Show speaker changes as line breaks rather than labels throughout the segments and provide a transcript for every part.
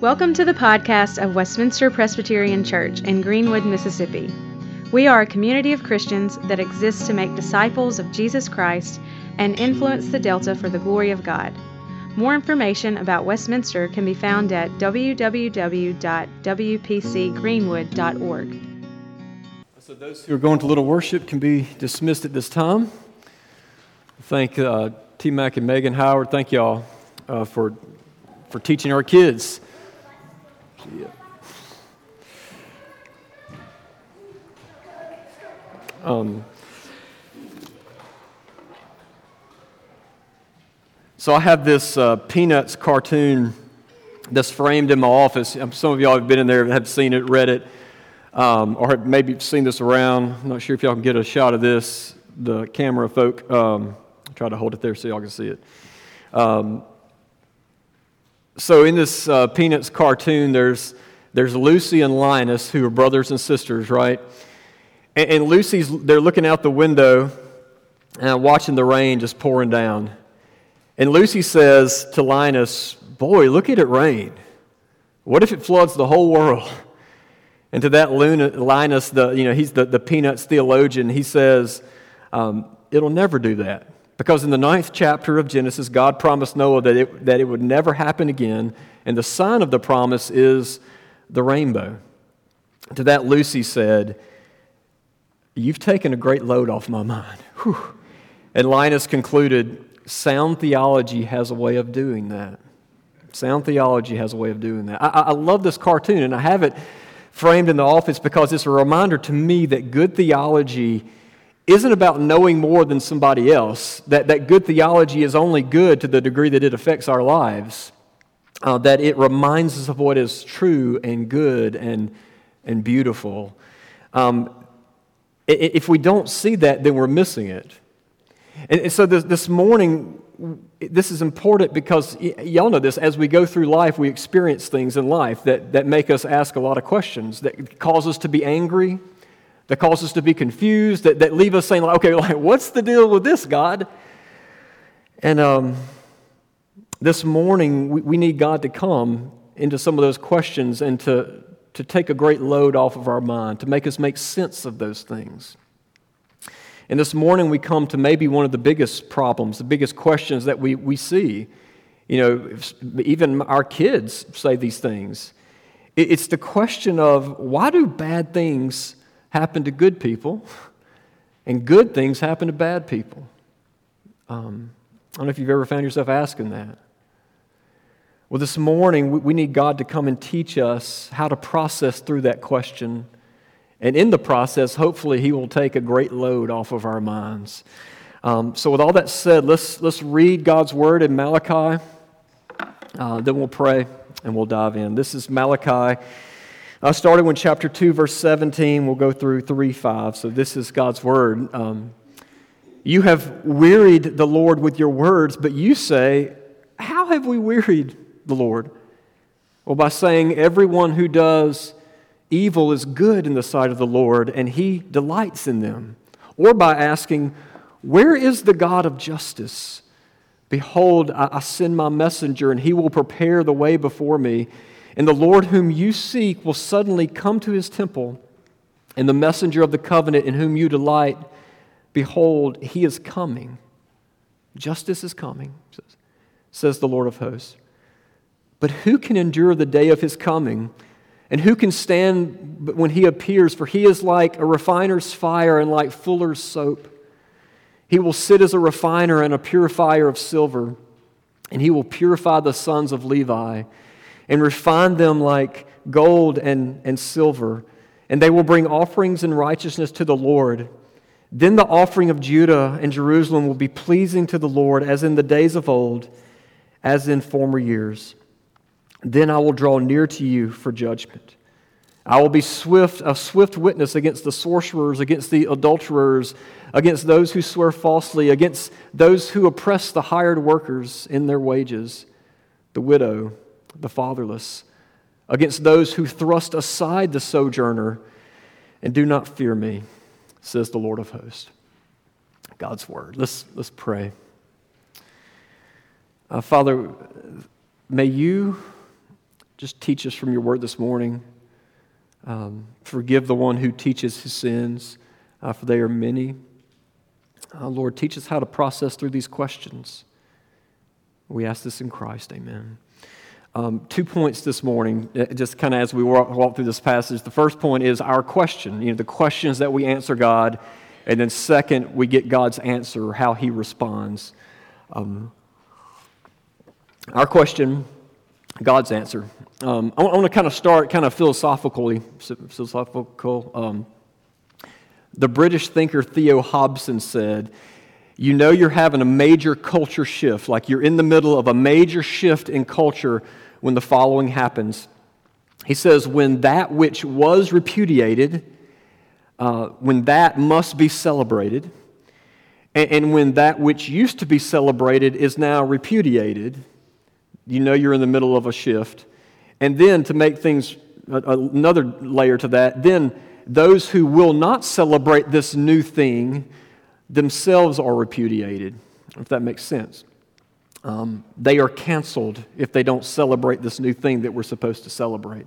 Welcome to the podcast of Westminster Presbyterian Church in Greenwood, Mississippi. We are a community of Christians that exists to make disciples of Jesus Christ and influence the Delta for the glory of God. More information about Westminster can be found at www.wpcgreenwood.org.
So, those who are going to Little Worship can be dismissed at this time. Thank uh, T Mac and Megan Howard. Thank y'all uh, for, for teaching our kids. Um, so I have this uh, Peanuts cartoon that's framed in my office. Um, some of y'all have been in there, have seen it, read it, um, or have maybe seen this around. I'm not sure if y'all can get a shot of this. The camera folk, um, try to hold it there so y'all can see it. Um, so in this uh, Peanuts cartoon, there's there's Lucy and Linus who are brothers and sisters, right? And, and Lucy's they're looking out the window and watching the rain just pouring down. And Lucy says to Linus, "Boy, look at it rain. What if it floods the whole world?" And to that Linus, the you know he's the, the Peanuts theologian. He says, um, "It'll never do that." Because in the ninth chapter of Genesis, God promised Noah that it, that it would never happen again, and the sign of the promise is the rainbow. To that, Lucy said, You've taken a great load off my mind. Whew. And Linus concluded, Sound theology has a way of doing that. Sound theology has a way of doing that. I, I love this cartoon, and I have it framed in the office because it's a reminder to me that good theology isn't about knowing more than somebody else, that, that good theology is only good to the degree that it affects our lives, uh, that it reminds us of what is true and good and, and beautiful. Um, if we don't see that, then we're missing it. And, so this, this morning, this is important because y- y'all know this as we go through life we experience things in life that, that make us ask a lot of questions that cause us to be angry that cause us to be confused, that, that leave us saying, like, okay, like, what's the deal with this, God? And um, this morning, we, we need God to come into some of those questions and to, to take a great load off of our mind, to make us make sense of those things. And this morning, we come to maybe one of the biggest problems, the biggest questions that we, we see. You know, even our kids say these things. It's the question of why do bad things happen to good people, and good things happen to bad people. Um, I don't know if you've ever found yourself asking that. Well, this morning, we need God to come and teach us how to process through that question. And in the process, hopefully, He will take a great load off of our minds. Um, so, with all that said, let's, let's read God's word in Malachi. Uh, then we'll pray and we'll dive in. This is Malachi I started with chapter 2, verse 17. We'll go through 3, 5. So this is God's word. Um, you have wearied the Lord with your words, but you say, How have we wearied the Lord? Well, by saying, Everyone who does evil is good in the sight of the Lord, and he delights in them. Or by asking, Where is the God of justice? Behold, I send my messenger, and he will prepare the way before me. And the Lord whom you seek will suddenly come to his temple, and the messenger of the covenant in whom you delight, behold, he is coming. Justice is coming, says the Lord of hosts. But who can endure the day of his coming? And who can stand when he appears? For he is like a refiner's fire and like fuller's soap. He will sit as a refiner and a purifier of silver, and he will purify the sons of Levi and refine them like gold and, and silver, and they will bring offerings in righteousness to the Lord. Then the offering of Judah and Jerusalem will be pleasing to the Lord, as in the days of old, as in former years. Then I will draw near to you for judgment. I will be swift, a swift witness against the sorcerers, against the adulterers, against those who swear falsely, against those who oppress the hired workers in their wages, the widow the fatherless, against those who thrust aside the sojourner and do not fear me, says the Lord of hosts. God's word. Let's, let's pray. Uh, Father, may you just teach us from your word this morning. Um, forgive the one who teaches his sins, uh, for they are many. Uh, Lord, teach us how to process through these questions. We ask this in Christ. Amen. Um, two points this morning, uh, just kind of as we walk, walk, through this passage. The first point is our question, you know, the questions that we answer God. And then, second, we get God's answer, how he responds. Um, our question, God's answer. Um, I, want to kind of start kind of philosophically, philosophical. Um, the British thinker Theo Hobson said, You know, you're having a major culture shift, like you're in the middle of a major shift in culture when the following happens. He says, When that which was repudiated, uh, when that must be celebrated, and, and when that which used to be celebrated is now repudiated, you know you're in the middle of a shift. And then to make things another layer to that, then those who will not celebrate this new thing themselves are repudiated, if that makes sense. Um, they are canceled if they don't celebrate this new thing that we're supposed to celebrate.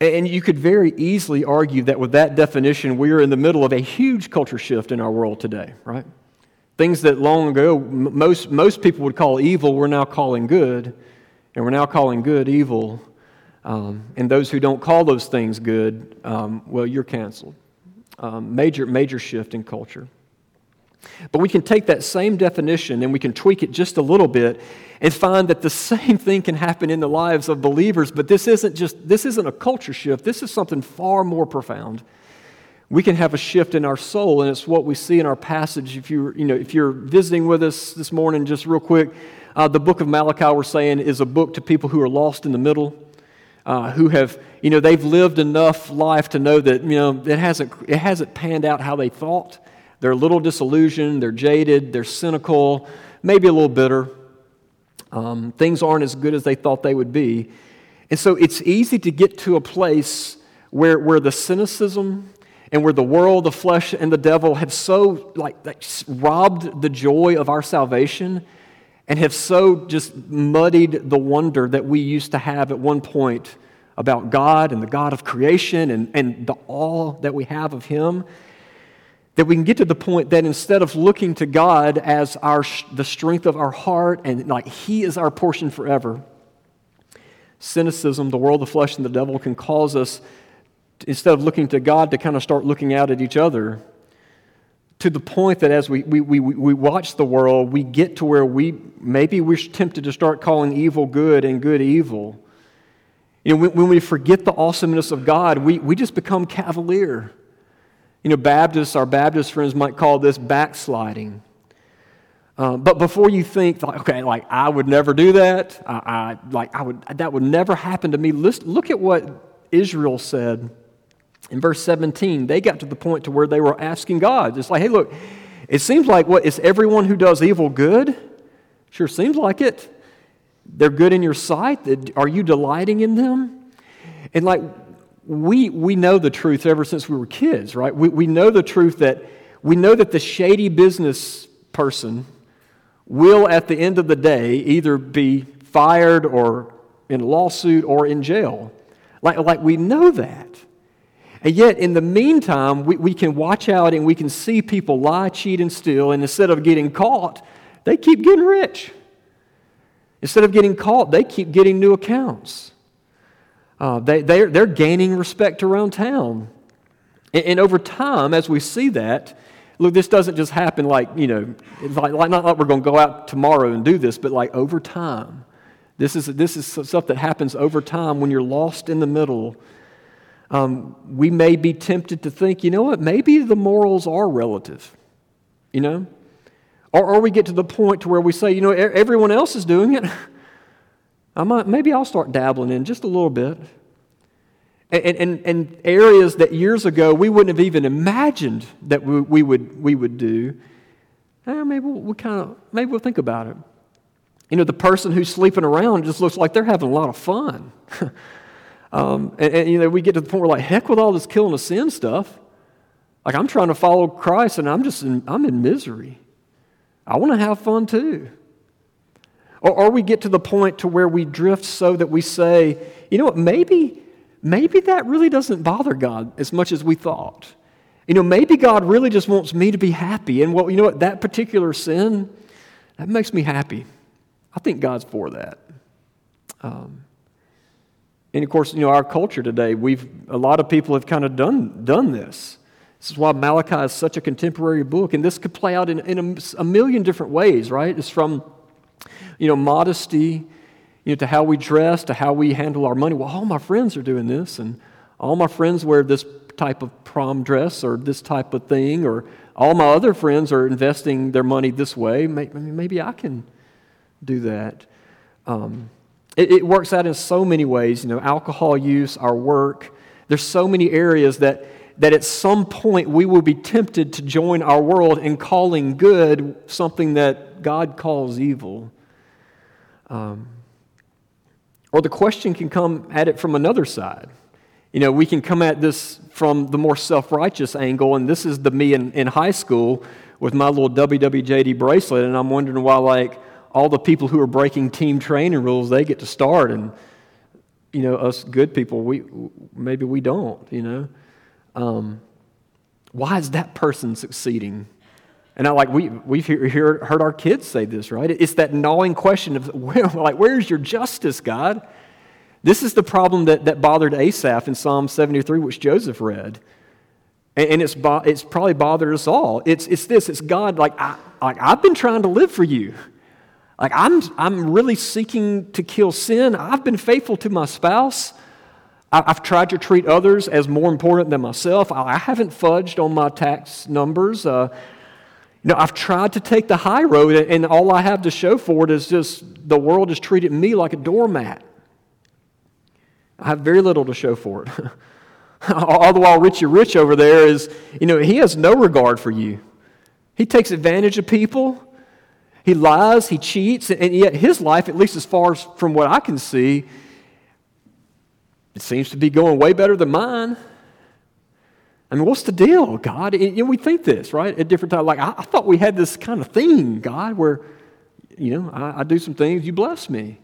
And you could very easily argue that with that definition, we are in the middle of a huge culture shift in our world today, right? Things that long ago most, most people would call evil, we're now calling good, and we're now calling good evil. Um, and those who don't call those things good, um, well, you're canceled. Um, major, major shift in culture. But we can take that same definition and we can tweak it just a little bit and find that the same thing can happen in the lives of believers, but this isn't just this isn't a culture shift. This is something far more profound. We can have a shift in our soul, and it's what we see in our passage. If you you know if you're visiting with us this morning, just real quick, uh, the book of Malachi we're saying is a book to people who are lost in the middle, uh, who have you know they've lived enough life to know that you know it hasn't it hasn't panned out how they thought. They're a little disillusioned, they're jaded, they're cynical, maybe a little bitter. Um, things aren't as good as they thought they would be. And so it's easy to get to a place where, where the cynicism and where the world, the flesh, and the devil have so like, robbed the joy of our salvation and have so just muddied the wonder that we used to have at one point about God and the God of creation and, and the awe that we have of Him that we can get to the point that instead of looking to God as our, the strength of our heart and like He is our portion forever, cynicism, the world, the flesh, and the devil can cause us, instead of looking to God, to kind of start looking out at each other. To the point that as we, we, we, we watch the world, we get to where we maybe we're tempted to start calling evil good and good evil. You know, when, when we forget the awesomeness of God, we, we just become cavalier. You know, Baptists, our Baptist friends might call this backsliding. Uh, but before you think, like, okay, like I would never do that, I, I, like I would, that would never happen to me. Look at what Israel said in verse 17. They got to the point to where they were asking God, it's like, hey, look, it seems like what is everyone who does evil good? Sure seems like it. They're good in your sight. Are you delighting in them? And like we, we know the truth ever since we were kids, right? We, we know the truth that we know that the shady business person will, at the end of the day, either be fired or in lawsuit or in jail. Like, like we know that. And yet, in the meantime, we, we can watch out and we can see people lie, cheat, and steal, and instead of getting caught, they keep getting rich. Instead of getting caught, they keep getting new accounts. Uh, they, they're, they're gaining respect around town. And, and, over time, as we see that, look, this doesn't just happen like, you know, like, like not like we're going to go out tomorrow and do this, but like over time. This is, this is stuff that happens over time when you're lost in the middle. Um, we may be tempted to think, you know what, maybe the morals are relative, you know? Or, or we get to the point to where we say, you know, everyone else is doing it. I might, maybe I'll start dabbling in just a little bit. And, and, and areas that years ago we wouldn't have even imagined that we, we would, we would do, eh, maybe we'll, we'll kind of, maybe we'll think about it. You know, the person who's sleeping around just looks like they're having a lot of fun. um, and, and, you know, we get to the point where, like, heck with all this killing of sin stuff. Like, I'm trying to follow Christ and I'm just in, I'm in misery. I want to have fun too. Or, or we get to the point to where we drift so that we say, you know what, maybe, maybe that really doesn't bother God as much as we thought. You know, maybe God really just wants me to be happy. And well, you know what, that particular sin, that makes me happy. I think God's for that. Um, and of course, you know, our culture today, we've a lot of people have kind of done done this. This is why Malachi is such a contemporary book, and this could play out in, in a, a million different ways, right? It's from, you know, modesty, you know, to how we dress, to how we handle our money. Well, all my friends are doing this, and all my friends wear this type of prom dress or this type of thing, or all my other friends are investing their money this way. Maybe, maybe I can do that. Um, it, it works out in so many ways, you know, alcohol use, our work. There's so many areas that, that at some point we will be tempted to join our world in calling good something that God calls evil. Um, or the question can come at it from another side. You know, we can come at this from the more self righteous angle, and this is the me in, in high school with my little WWJD bracelet, and I'm wondering why, like, all the people who are breaking team training rules, they get to start, and you know, us good people, we maybe we don't. You know, um, why is that person succeeding? And I like we we've hear, hear, heard our kids say this, right? It's that gnawing question of like, where's your justice, God? This is the problem that, that bothered Asaph in Psalm 73, which Joseph read. And, and it's, it's probably bothered us all. It's, it's this it's God, like, I, like, I've been trying to live for you. Like, I'm, I'm really seeking to kill sin. I've been faithful to my spouse. I, have tried to treat others as more important than myself. I, I haven't fudged on my tax numbers. Uh, you know, I've tried to take the high road, and all I have to show for it is just the world has treated me like a doormat. I have very little to show for it. all the while, Richie Rich over there is, you know, he has no regard for you. He takes advantage of people. He lies, he cheats, and yet his life, at least as far as from what I can see, it seems to be going way better than mine. I mean, what's the deal, God? And, we think this, right? At different times. Like, I, I, thought we had this kind of thing, God, where, you know, I, I do some things, you bless me.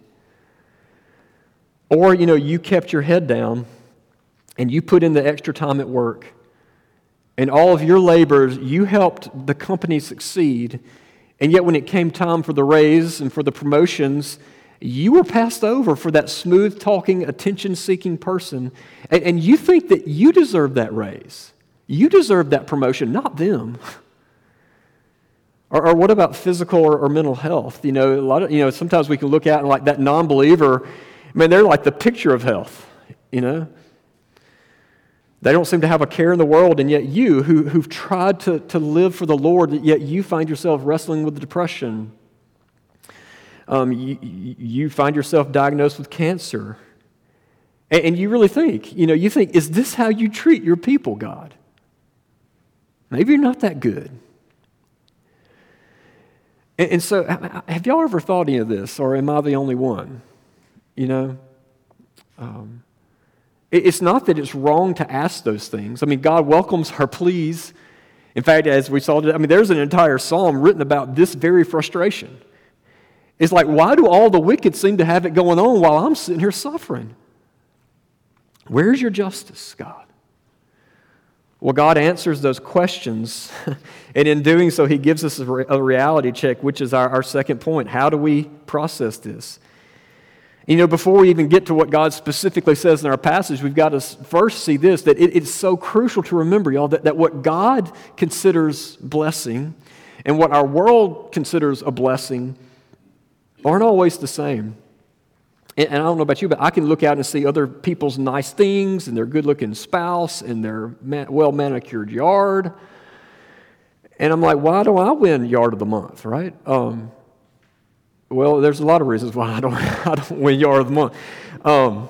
Or, you know, you kept your head down and you put in the extra time at work. And all of your labors, you helped the company succeed. And yet, when it came time for the raise and for the promotions, you were passed over for that smooth talking, attention seeking person. And, and, you think that you deserve that raise. You deserve that promotion, not them. or, or, what about physical or, or, mental health? You know, a lot of, you know, sometimes we can look at and like that non believer, man, they're like the picture of health, you know? They don't seem to have a care in the world, and yet you, who, who've tried to, to live for the Lord, yet you find yourself wrestling with depression. Um, you, you find yourself diagnosed with cancer. And, and you really think, you know, you think, is this how you treat your people, God? Maybe you're not that good. And, and so, have y'all ever thought any of this, or am I the only one? You know? Um, it's not that it's wrong to ask those things. I mean, God welcomes our pleas. In fact, as we saw, today, I mean, there's an entire psalm written about this very frustration. It's like, why do all the wicked seem to have it going on while I'm sitting here suffering? Where's your justice, God? Well, God answers those questions, and in doing so, He gives us a, reality check, which is our, our second point. How do we process this? You know, before we even get to what God specifically says in our passage, we've got to first see this that it, it's so crucial to remember, y'all, that, that what God considers blessing and what our world considers a blessing aren't always the same. And, I don't know about you, but I can look out and see other people's nice things and their good looking spouse and their well manicured yard. And I'm like, why do I win yard of the month, right? Um, well, there's a lot of reasons why I don't, I don't win Yard of the Month. Um,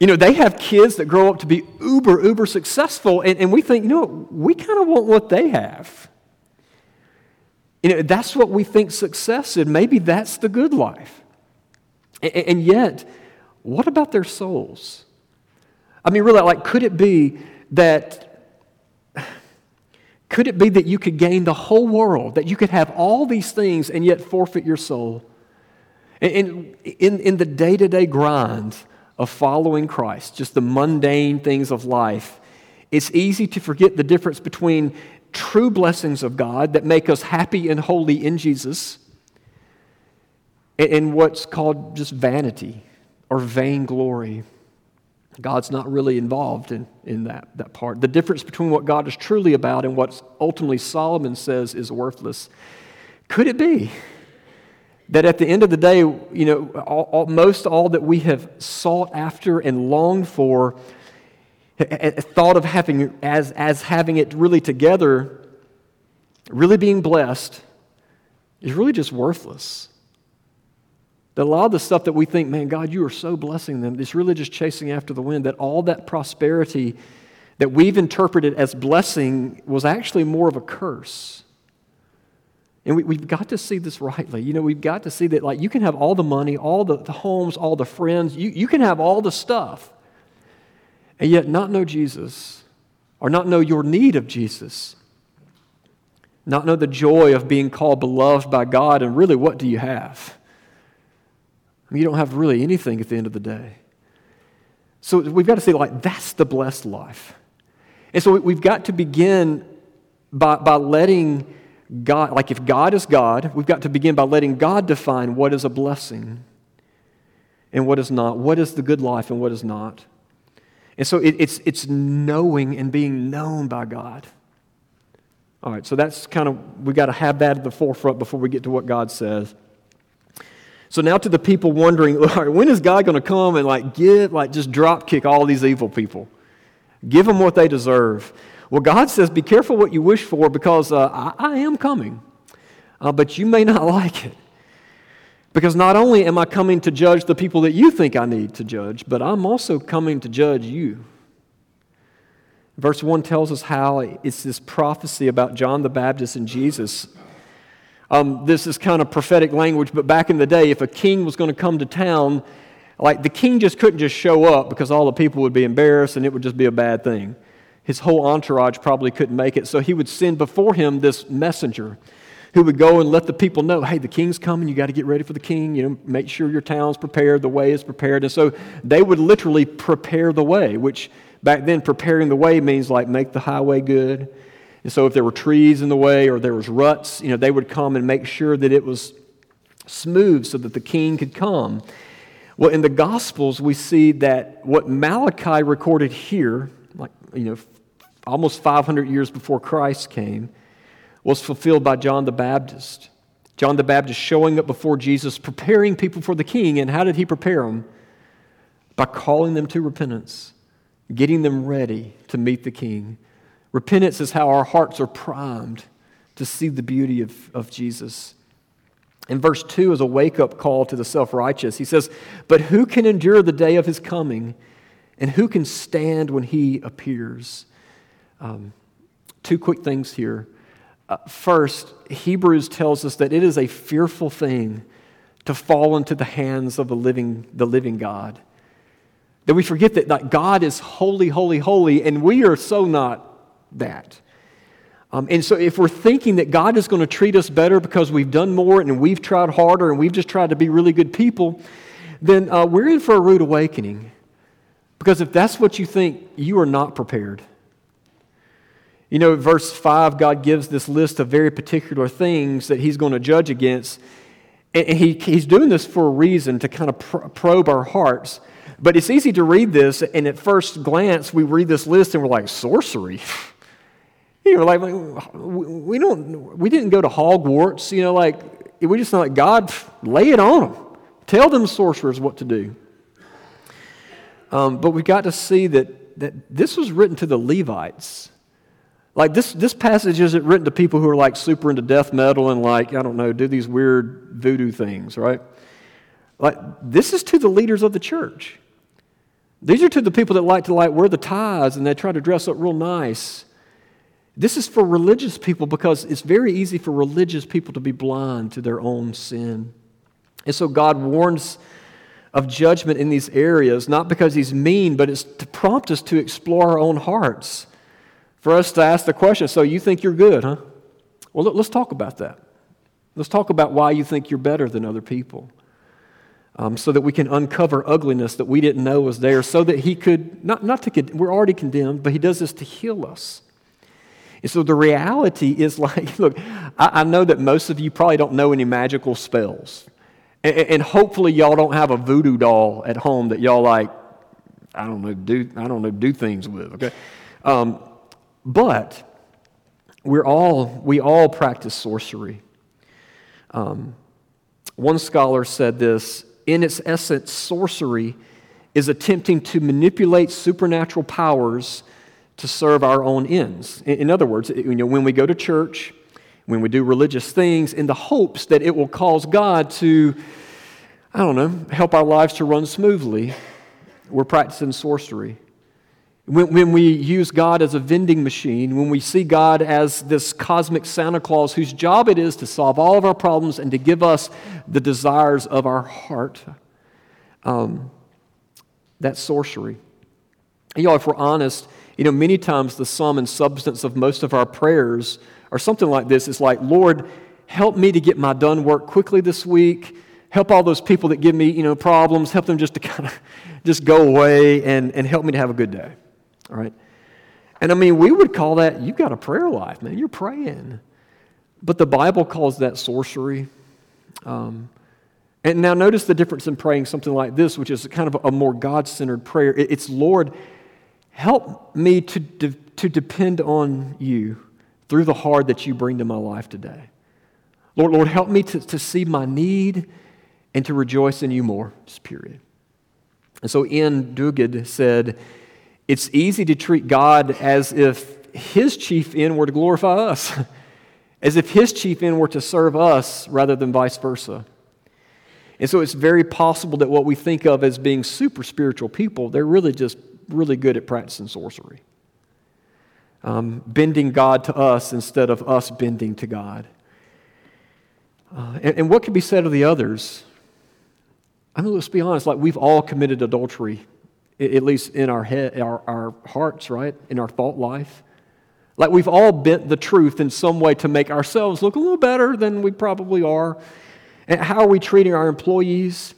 you know, they have kids that grow up to be uber, uber successful, and, and we think, you know, we kind of want what they have. You know, that's what we think success is. Maybe that's the good life. And, yet, what about their souls? I mean, really, like, could it be that could it be that you could gain the whole world, that you could have all these things and yet forfeit your soul? And in, in the day to day grind of following Christ, just the mundane things of life, it's easy to forget the difference between true blessings of God that make us happy and holy in Jesus and what's called just vanity or vainglory. God's not really involved in, in that, that part. The difference between what God is truly about and what ultimately Solomon says is worthless. Could it be that at the end of the day, you know, all, all, most all that we have sought after and longed for, thought of having as, as having it really together, really being blessed, is really just worthless? That a lot of the stuff that we think, man, God, you are so blessing them, it's really just chasing after the wind. That all that prosperity that we've interpreted as blessing was actually more of a curse. And we, have got to see this rightly. You know, we've got to see that, like, you can have all the money, all the, the homes, all the friends, you, you can have all the stuff, and yet not know Jesus, or not know your need of Jesus, not know the joy of being called beloved by God, and really, what do you have? I mean, you don't have really anything at the end of the day. So we've got to say, like, that's the blessed life. And so we've got to begin by, by letting God, like, if God is God, we've got to begin by letting God define what is a blessing and what is not, what is the good life and what is not. And so it, it's, it's knowing and being known by God. All right, so that's kind of, we've got to have that at the forefront before we get to what God says. So now to the people wondering, all right, when is God going to come and like give, like just drop kick all these evil people? Give them what they deserve. Well, God says, be careful what you wish for because uh, I, I, am coming, uh, but you may not like it. Because not only am I coming to judge the people that you think I need to judge, but I'm also coming to judge you. Verse 1 tells us how it's this prophecy about John the Baptist and Jesus um, this is kind of prophetic language, but back in the day, if a king was going to come to town, like the king just couldn't just show up because all the people would be embarrassed and it would just be a bad thing. His whole entourage probably couldn't make it. So he would send before him this messenger who would go and let the people know, hey, the king's coming, you got to get ready for the king, you know, make sure your town's prepared, the way is prepared. And so they would literally prepare the way, which back then preparing the way means like make the highway good, and so if there were trees in the way or there was ruts, you know, they would come and make sure that it was smooth so that the king could come. Well, in the Gospels, we see that what Malachi recorded here, like, you know, almost 500 years before Christ came, was fulfilled by John the Baptist. John the Baptist showing up before Jesus, preparing people for the king. And how did he prepare them? By calling them to repentance, getting them ready to meet the king. Repentance is how our hearts are primed to see the beauty of, of Jesus. In verse 2 is a wake up call to the self righteous. He says, But who can endure the day of his coming? And who can stand when he appears? Um, two quick things here. Uh, first, Hebrews tells us that it is a fearful thing to fall into the hands of the living, the living God. That we forget that, that God is holy, holy, holy, and we are so not that. Um, and so, if we're thinking that God is going to treat us better because we've done more and we've tried harder and we've just tried to be really good people, then uh, we're in for a rude awakening. Because if that's what you think, you are not prepared. You know, verse 5, God gives this list of very particular things that He's going to judge against. And he, He's doing this for a reason to kind of probe our hearts. But it's easy to read this, and at first glance, we read this list and we're like, sorcery. You know, like, we don't, we didn't go to Hogwarts, you know, like, we just like, God, lay it on them. Tell them sorcerers what to do. Um, but we got to see that, that this was written to the Levites. Like this, this passage isn't written to people who are like super into death metal and like, I don't know, do these weird voodoo things, right? Like this is to the leaders of the church. These are to the people that like to like wear the ties and they try to dress up real nice. This is for religious people because it's very easy for religious people to be blind to their own sin. And so God warns of judgment in these areas, not because He's mean, but it's to prompt us to explore our own hearts. For us to ask the question so you think you're good, huh? Well, let's talk about that. Let's talk about why you think you're better than other people. um, so that we can uncover ugliness that we didn't know was there, so that He could, not, not to, we're already condemned, but He does this to heal us. And so the reality is like, look, I, I know that most of you probably don't know any magical spells. And, and hopefully y'all don't have a voodoo doll at home that y'all like, I don't know, do, I don't know, do things with, okay? Um, but we're all, we all practice sorcery. Um, one scholar said this in its essence, sorcery is attempting to manipulate supernatural powers to serve our own ends. In other words, you know, when we go to church, when we do religious things, in the hopes that it will cause God to, I don't know, help our lives to run smoothly, we're practicing sorcery. When, when we use God as a vending machine, when we see God as this cosmic Santa Claus whose job it is to solve all of our problems and to give us the desires of our heart, um, that's sorcery. You know, if we're honest, you know, many times the sum and substance of most of our prayers are something like this. It's like, Lord, help me to get my done work quickly this week. Help all those people that give me, you know, problems, help them just to kind of just go away and, and help me to have a good day. All right? And I mean, we would call that, you've got a prayer life, man. You're praying. But the Bible calls that sorcery. Um, and now notice the difference in praying something like this, which is kind of a more God centered prayer. It's, Lord, help me to, de- to depend on you through the hard that you bring to my life today. Lord, Lord, help me to, to see my need and to rejoice in you more, just period. And so Ian Duguid said, it's easy to treat God as if his chief end were to glorify us, as if his chief end were to serve us rather than vice versa. And so it's very possible that what we think of as being super spiritual people, they're really just really good at practicing sorcery. Um, bending God to us instead of us bending to God. Uh, and, and what can be said of the others? I mean, let's be honest, like we've all committed adultery at least in our head, our, our hearts, right? In our thought life. Like we've all bent the truth in some way to make ourselves look a little better than we probably are. And how are we treating our employees?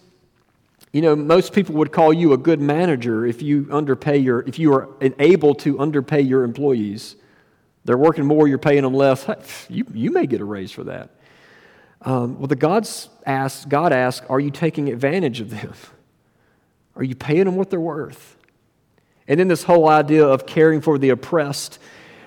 You know, most people would call you a good manager if you underpay your, if you are able to underpay your employees. They're working more, you're paying them less. You, you may get a raise for that. Um, well, the God's asked, God asks, are you taking advantage of them? Are you paying them what they're worth? And then this whole idea of caring for the oppressed,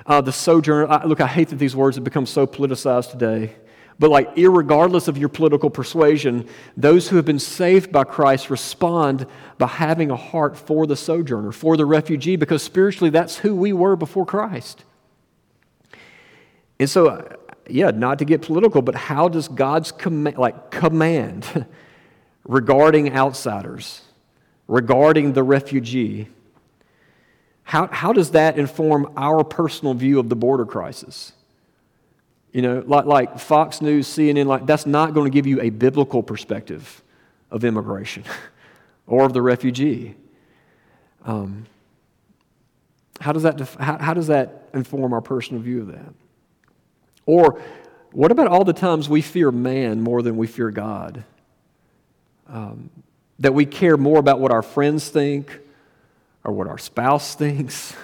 uh, the sojourner. I, look, I hate that these words have become so politicized today. But, like, regardless of your political persuasion, those who have been saved by Christ respond by having a heart for the sojourner, for the refugee, because spiritually that's who we were before Christ. And so, uh, yeah, not to get political, but how does God's com- like command regarding outsiders? Regarding the refugee, how, how does that inform our personal view of the border crisis? You know, like, like Fox News, CNN, like that's not going to give you a biblical perspective of immigration or of the refugee. Um, how, does that def- how, how does that inform our personal view of that? Or what about all the times we fear man more than we fear God? Um, that we care more about what our friends think or what our spouse thinks,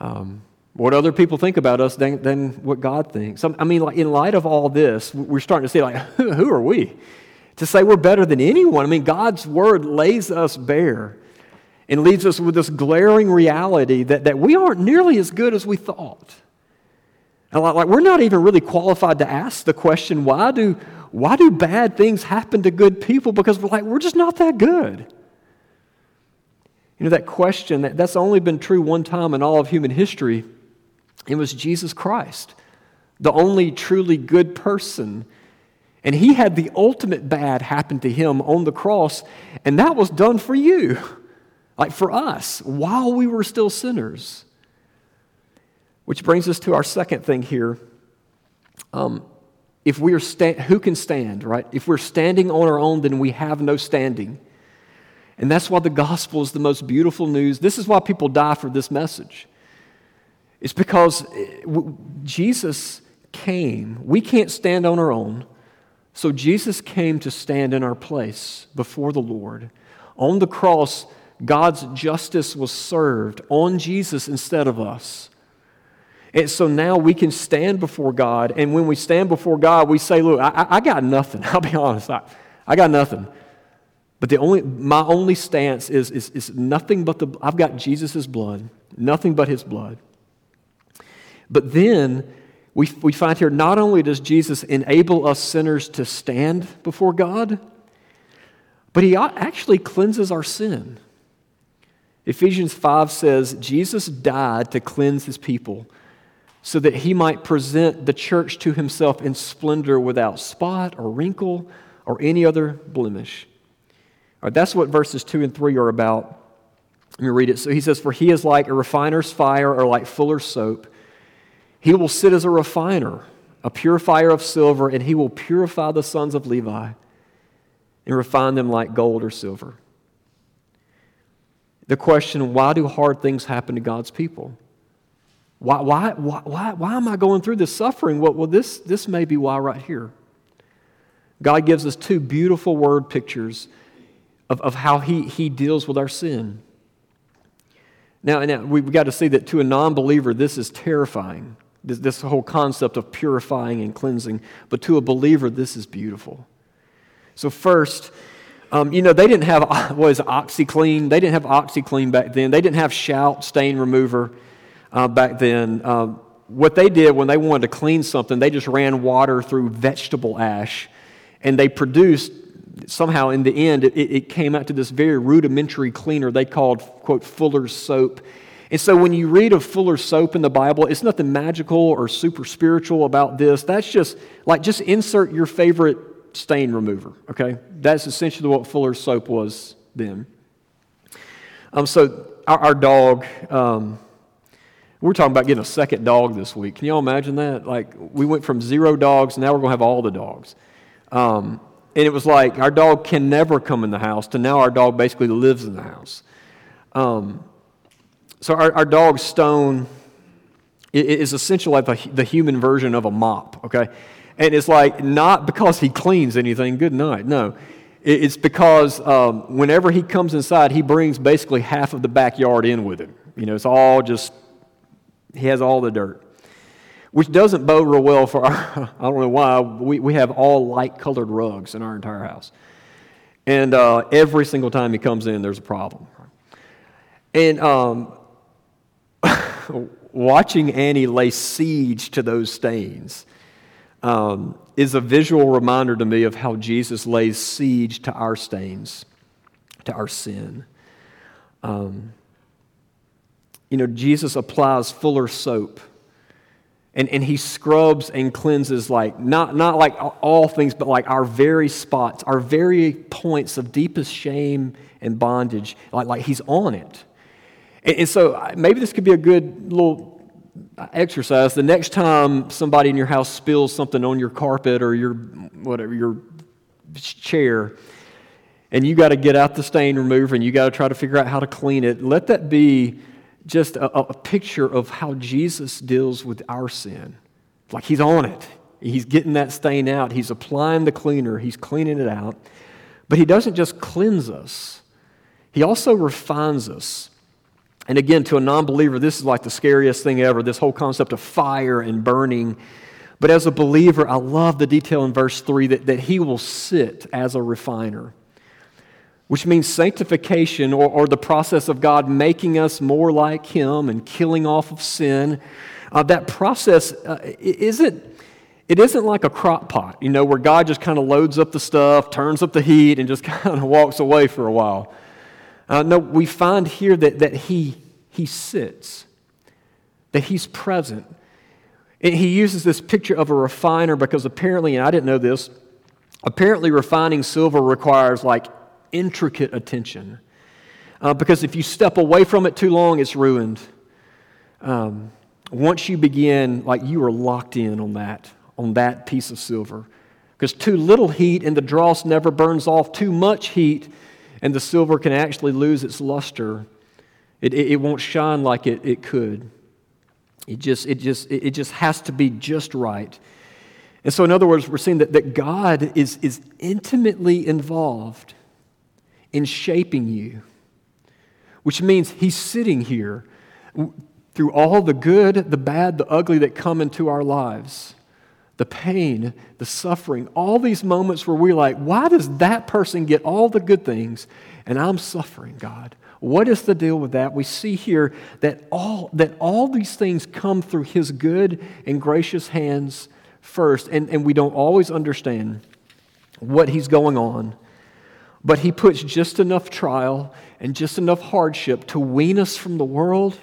um, what other people think about us than, than what God thinks. I mean, like, in light of all this, we're starting to see, like, who are we to say we're better than anyone? I mean, God's word lays us bare and leaves us with this glaring reality that, that we aren't nearly as good as we thought. And like, like, we're not even really qualified to ask the question why do, why do bad things happen to good people? Because we're like, we're just not that good. You know, that question, that, that's only been true one time in all of human history. It was Jesus Christ, the only truly good person. And he had the ultimate bad happen to him on the cross, and that was done for you, like for us, while we were still sinners. Which brings us to our second thing here. Um, if we are sta- who can stand, right? If we're standing on our own, then we have no standing. And that's why the gospel is the most beautiful news. This is why people die for this message. It's because eh, Jesus came. We can't stand on our own. So Jesus came to stand in our place before the Lord. On the cross, God's justice was served on Jesus instead of us. And so now we can stand before God. And when we stand before God, we say, Look, I, I got nothing. I'll be honest. I, I got nothing. But the only, my only stance is, is, is nothing but the, I've got Jesus' blood, nothing but his blood. But then we, we find here not only does Jesus enable us sinners to stand before God, but he actually cleanses our sin. Ephesians 5 says Jesus died to cleanse his people so that he might present the church to himself in splendor without spot or wrinkle or any other blemish. All right, that's what verses 2 and 3 are about. Let me read it. So he says, For he is like a refiner's fire or like fuller's soap. He will sit as a refiner, a purifier of silver, and he will purify the sons of Levi and refine them like gold or silver. The question why do hard things happen to God's people? Why, why, why, why, am I going through this suffering? Well, well this, this may be why right here. God gives us two beautiful word pictures of, of how he, he deals with our sin. Now, now we've got to see that to a non believer, this is terrifying, this, this whole concept of purifying and cleansing. But to a believer, this is beautiful. So, first, um, you know, they didn't have, what is it, OxiClean? They didn't have OxiClean back then. They didn't have Shout stain remover uh, back then. Um, what they did when they wanted to clean something, they just ran water through vegetable ash and they produced somehow in the end, it, it came out to this very rudimentary cleaner they called, quote, Fuller's soap. And so when you read of Fuller's soap in the Bible, it's nothing magical or super spiritual about this. That's just like, just insert your favorite stain remover, okay? That's essentially what Fuller's soap was then. Um, so our, our dog, um, we're talking about getting a second dog this week. Can y'all imagine that? Like, we went from zero dogs, now we're going to have all the dogs. Um, and it was like our dog can never come in the house to now our dog basically lives in the house. Um, so our, our dog Stone is essentially like the, human version of a mop, okay? And it's like not because he cleans anything, good night, no. It's because um, whenever he comes inside, he brings basically half of the backyard in with him. You know, it's all just, he has all the dirt which doesn't bode real well for our, I don't know why, we, we have all light colored rugs in our entire house. And uh, every single time he comes in, there's a problem. And um, watching Annie lay siege to those stains um, is a visual reminder to me of how Jesus lays siege to our stains, to our sin. Um, you know, Jesus applies fuller soap. And, and he scrubs and cleanses like not, not like all things but like our very spots our very points of deepest shame and bondage. Like, like he's on it. And, and so maybe this could be a good little exercise. The next time somebody in your house spills something on your carpet or your whatever your chair and you got to get out the stain remover and you got to try to figure out how to clean it let that be just a, a picture of how Jesus deals with our sin. Like he's on it. He's getting that stain out. He's applying the cleaner. He's cleaning it out. But he doesn't just cleanse us, he also refines us. And again, to a non believer, this is like the scariest thing ever this whole concept of fire and burning. But as a believer, I love the detail in verse 3 that, that he will sit as a refiner which means sanctification or, or, the process of God making us more like Him and killing off of sin. Uh, that process uh, isn't. It isn't like a crock pot, you know, where God just kind of loads up the stuff, turns up the heat, and just kind of walks away for a while. Uh, no, we find here that, that he, he sits, that He's present. And he uses this picture of a refiner because apparently, and I didn't know this, apparently refining silver requires like intricate attention. Uh, because if you step away from it too long, it's ruined. Um, once you begin, like you are locked in on that, on that piece of silver. Because too little heat and the dross never burns off. Too much heat and the silver can actually lose its luster. It, it, it won't shine like it, it could. It just, it, just, it just has to be just right. And so, in other words, we're seeing that, that God is, is intimately involved in shaping you, which means He's sitting here through all the good, the bad, the ugly that come into our lives, the pain, the suffering, all these moments where we're like, why does that person get all the good things and I'm suffering, God? What is the deal with that? We see here that all, that all these things come through His good and gracious hands first, and, and we don't always understand what He's going on. But He puts just enough trial and just enough hardship to wean us from the world,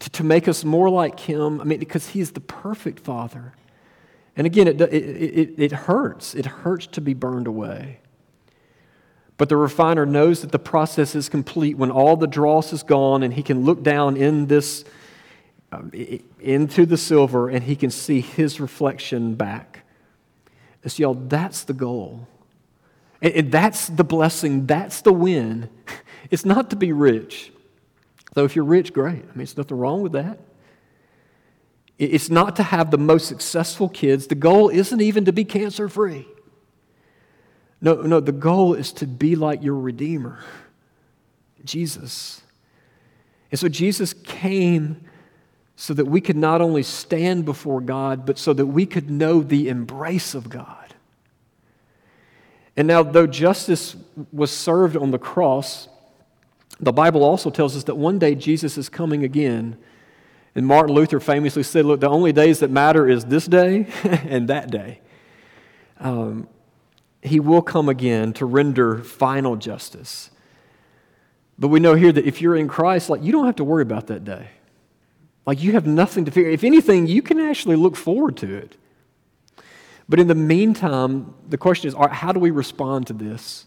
to, to make us more like Him. I mean, because He's the perfect Father. And again, it, it, it, it hurts. It hurts to be burned away. But the refiner knows that the process is complete when all the dross is gone and he can look down in this um, into the silver and he can see his reflection back. And so, y'all, that's the goal. And, that's the blessing. That's the win. It's not to be rich. Though if you're rich, great. I mean, there's nothing wrong with that. It's not to have the most successful kids. The goal isn't even to be cancer free. No, no, the goal is to be like your Redeemer, Jesus. And so Jesus came so that we could not only stand before God, but so that we could know the embrace of God. And now, though justice was served on the cross, the Bible also tells us that one day Jesus is coming again. And Martin Luther famously said, Look, the only days that matter is this day and that day. Um, he will come again to render final justice. But we know here that if you're in Christ, like you don't have to worry about that day. Like you have nothing to fear. If anything, you can actually look forward to it. But in the meantime, the question is how do we respond to this?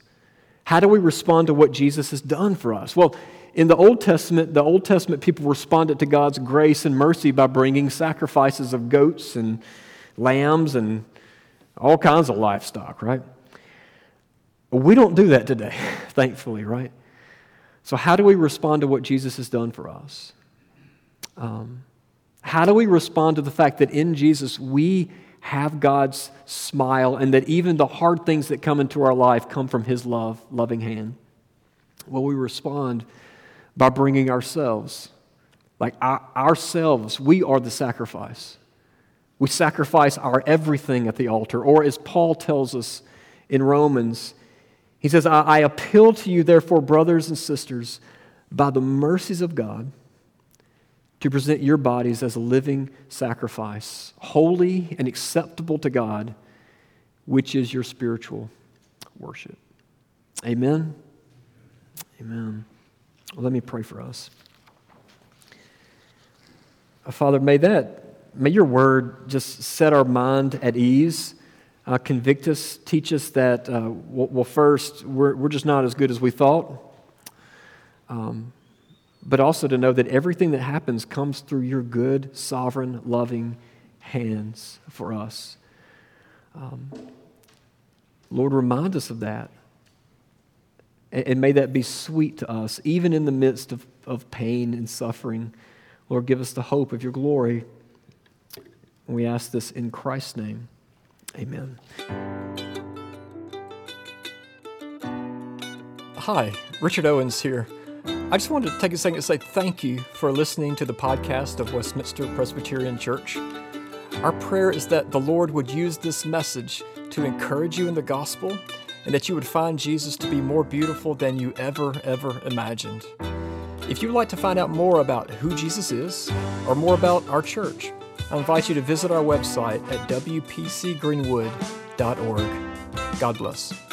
How do we respond to what Jesus has done for us? Well, in the Old Testament, the Old Testament people responded to God's grace and mercy by bringing sacrifices of goats and lambs and all kinds of livestock, right? We don't do that today, thankfully, right? So, how do we respond to what Jesus has done for us? Um, how do we respond to the fact that in Jesus we have God's smile and that even the hard things that come into our life come from His love, loving hand? Well, we respond by bringing ourselves, like our, ourselves, we are the sacrifice. We sacrifice our everything at the altar. Or as Paul tells us in Romans, he says, I, I appeal to you, therefore, brothers and sisters, by the mercies of God, to present your bodies as a living sacrifice, holy and acceptable to God, which is your spiritual worship. Amen. Amen. Well, let me pray for us. Uh, Father, may that, may your word just set our mind at ease uh, convict us, teach us that, uh, well, first, we're, we're just not as good as we thought. Um, but also to know that everything that happens comes through your good, sovereign, loving hands for us. Um, Lord, remind us of that. And, and, may that be sweet to us, even in the midst of, of pain and suffering. Lord, give us the hope of your glory. And we ask this in Christ's name. Amen.
Hi, Richard Owens here. I just wanted to take a second to say thank you for listening to the podcast of Westminster Presbyterian Church. Our prayer is that the Lord would use this message to encourage you in the gospel and that you would find Jesus to be more beautiful than you ever, ever imagined. If you'd like to find out more about who Jesus is or more about our church, I invite you to visit our website at wpcgreenwood.org. God bless.